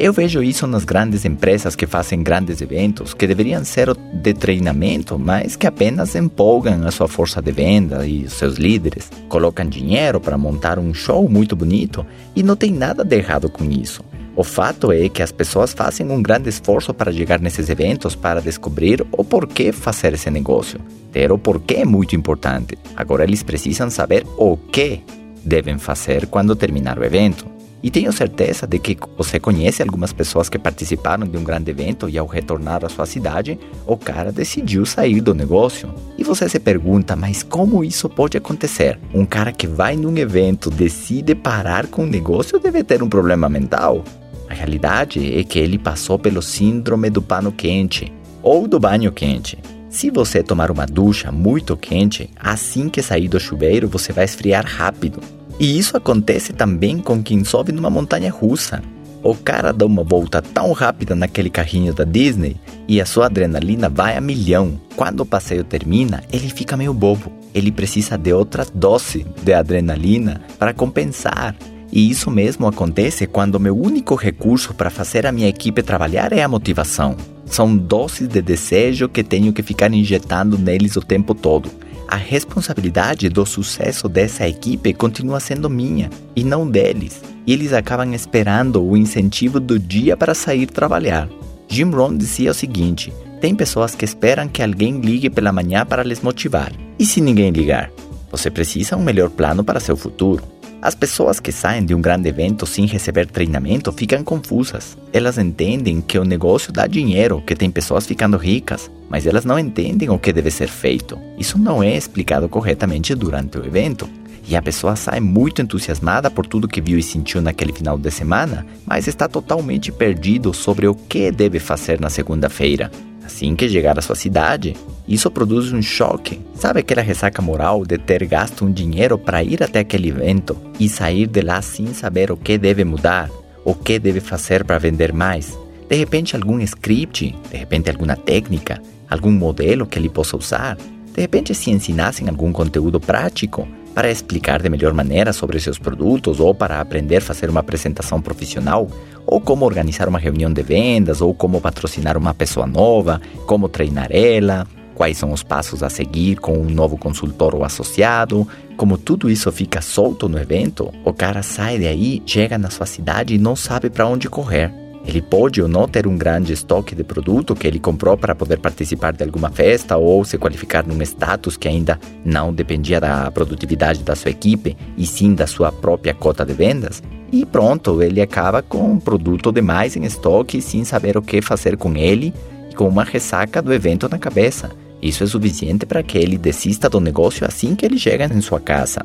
Eu vejo isso nas grandes empresas que fazem grandes eventos, que deveriam ser de treinamento, mas que apenas empolgam a sua força de venda e seus líderes. Colocam dinheiro para montar um show muito bonito e não tem nada de errado com isso. O fato é que as pessoas fazem um grande esforço para chegar nesses eventos para descobrir o porquê fazer esse negócio. Ter o porquê é muito importante. Agora eles precisam saber o que devem fazer quando terminar o evento. E tenho certeza de que você conhece algumas pessoas que participaram de um grande evento e ao retornar à sua cidade, o cara decidiu sair do negócio. E você se pergunta, mas como isso pode acontecer? Um cara que vai num evento decide parar com o negócio deve ter um problema mental. A realidade é que ele passou pelo síndrome do pano quente ou do banho quente. Se você tomar uma ducha muito quente, assim que sair do chuveiro você vai esfriar rápido e isso acontece também com quem sobe numa montanha russa. O cara dá uma volta tão rápida naquele carrinho da Disney e a sua adrenalina vai a milhão. Quando o passeio termina, ele fica meio bobo. Ele precisa de outra dose de adrenalina para compensar. E isso mesmo acontece quando meu único recurso para fazer a minha equipe trabalhar é a motivação. São doses de desejo que tenho que ficar injetando neles o tempo todo a responsabilidade do sucesso dessa equipe continua sendo minha e não deles. E eles acabam esperando o incentivo do dia para sair trabalhar. Jim Rohn dizia o seguinte: tem pessoas que esperam que alguém ligue pela manhã para les motivar. E se ninguém ligar? Você precisa um melhor plano para seu futuro. As pessoas que saem de um grande evento sem receber treinamento ficam confusas. Elas entendem que o negócio dá dinheiro, que tem pessoas ficando ricas, mas elas não entendem o que deve ser feito. Isso não é explicado corretamente durante o evento. E a pessoa sai muito entusiasmada por tudo que viu e sentiu naquele final de semana, mas está totalmente perdido sobre o que deve fazer na segunda-feira. Assim que chegar à sua cidade, isso produz um choque. Sabe aquela ressaca moral de ter gasto um dinheiro para ir até aquele evento e sair de lá sem saber o que deve mudar, o que deve fazer para vender mais? De repente, algum script, de repente, alguma técnica, algum modelo que ele possa usar. De repente, se ensinassem algum conteúdo prático para explicar de melhor maneira sobre seus produtos ou para aprender a fazer uma apresentação profissional, ou como organizar uma reunião de vendas, ou como patrocinar uma pessoa nova, como treinar ela, quais são os passos a seguir com um novo consultor ou associado. Como tudo isso fica solto no evento, o cara sai daí, chega na sua cidade e não sabe para onde correr. Ele pode ou não ter um grande estoque de produto que ele comprou para poder participar de alguma festa ou se qualificar num status que ainda não dependia da produtividade da sua equipe e sim da sua própria cota de vendas. E pronto, ele acaba com um produto demais em estoque sem saber o que fazer com ele e com uma ressaca do evento na cabeça. Isso é suficiente para que ele desista do negócio assim que ele chega em sua casa.